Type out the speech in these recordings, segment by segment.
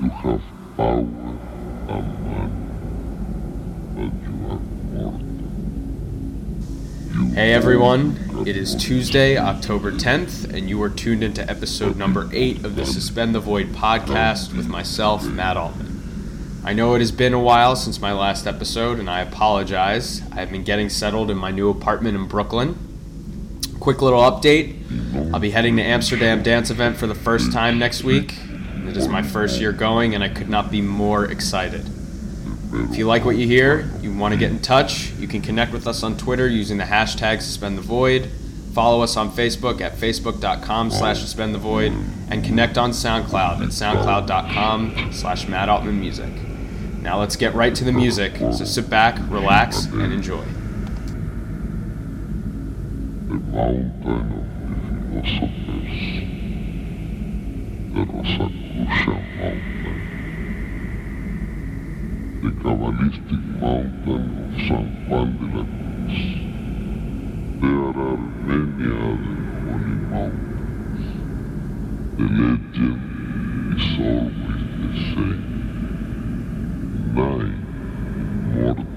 You have power and money, but you are mortal. You Hey everyone, it is Tuesday, October 10th, and you are tuned into episode number 8 of the Suspend the Void podcast with myself, Matt Altman. I know it has been a while since my last episode, and I apologize. I have been getting settled in my new apartment in Brooklyn. Quick little update mm-hmm. I'll be heading to Amsterdam Dance Event for the first time next week. It is my first year going, and I could not be more excited. If you like what you hear, you want to get in touch, you can connect with us on Twitter using the hashtag suspend the void. Follow us on Facebook at facebook.com slash suspend the void and connect on SoundCloud at soundcloud.com slash Music. Now let's get right to the music, so sit back, relax, and enjoy. the mountain of the mountain, the Kabbalistic mountain of San Juan de la Cruz. There are many other holy mountains. The legend is always the same. Nine mortal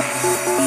Música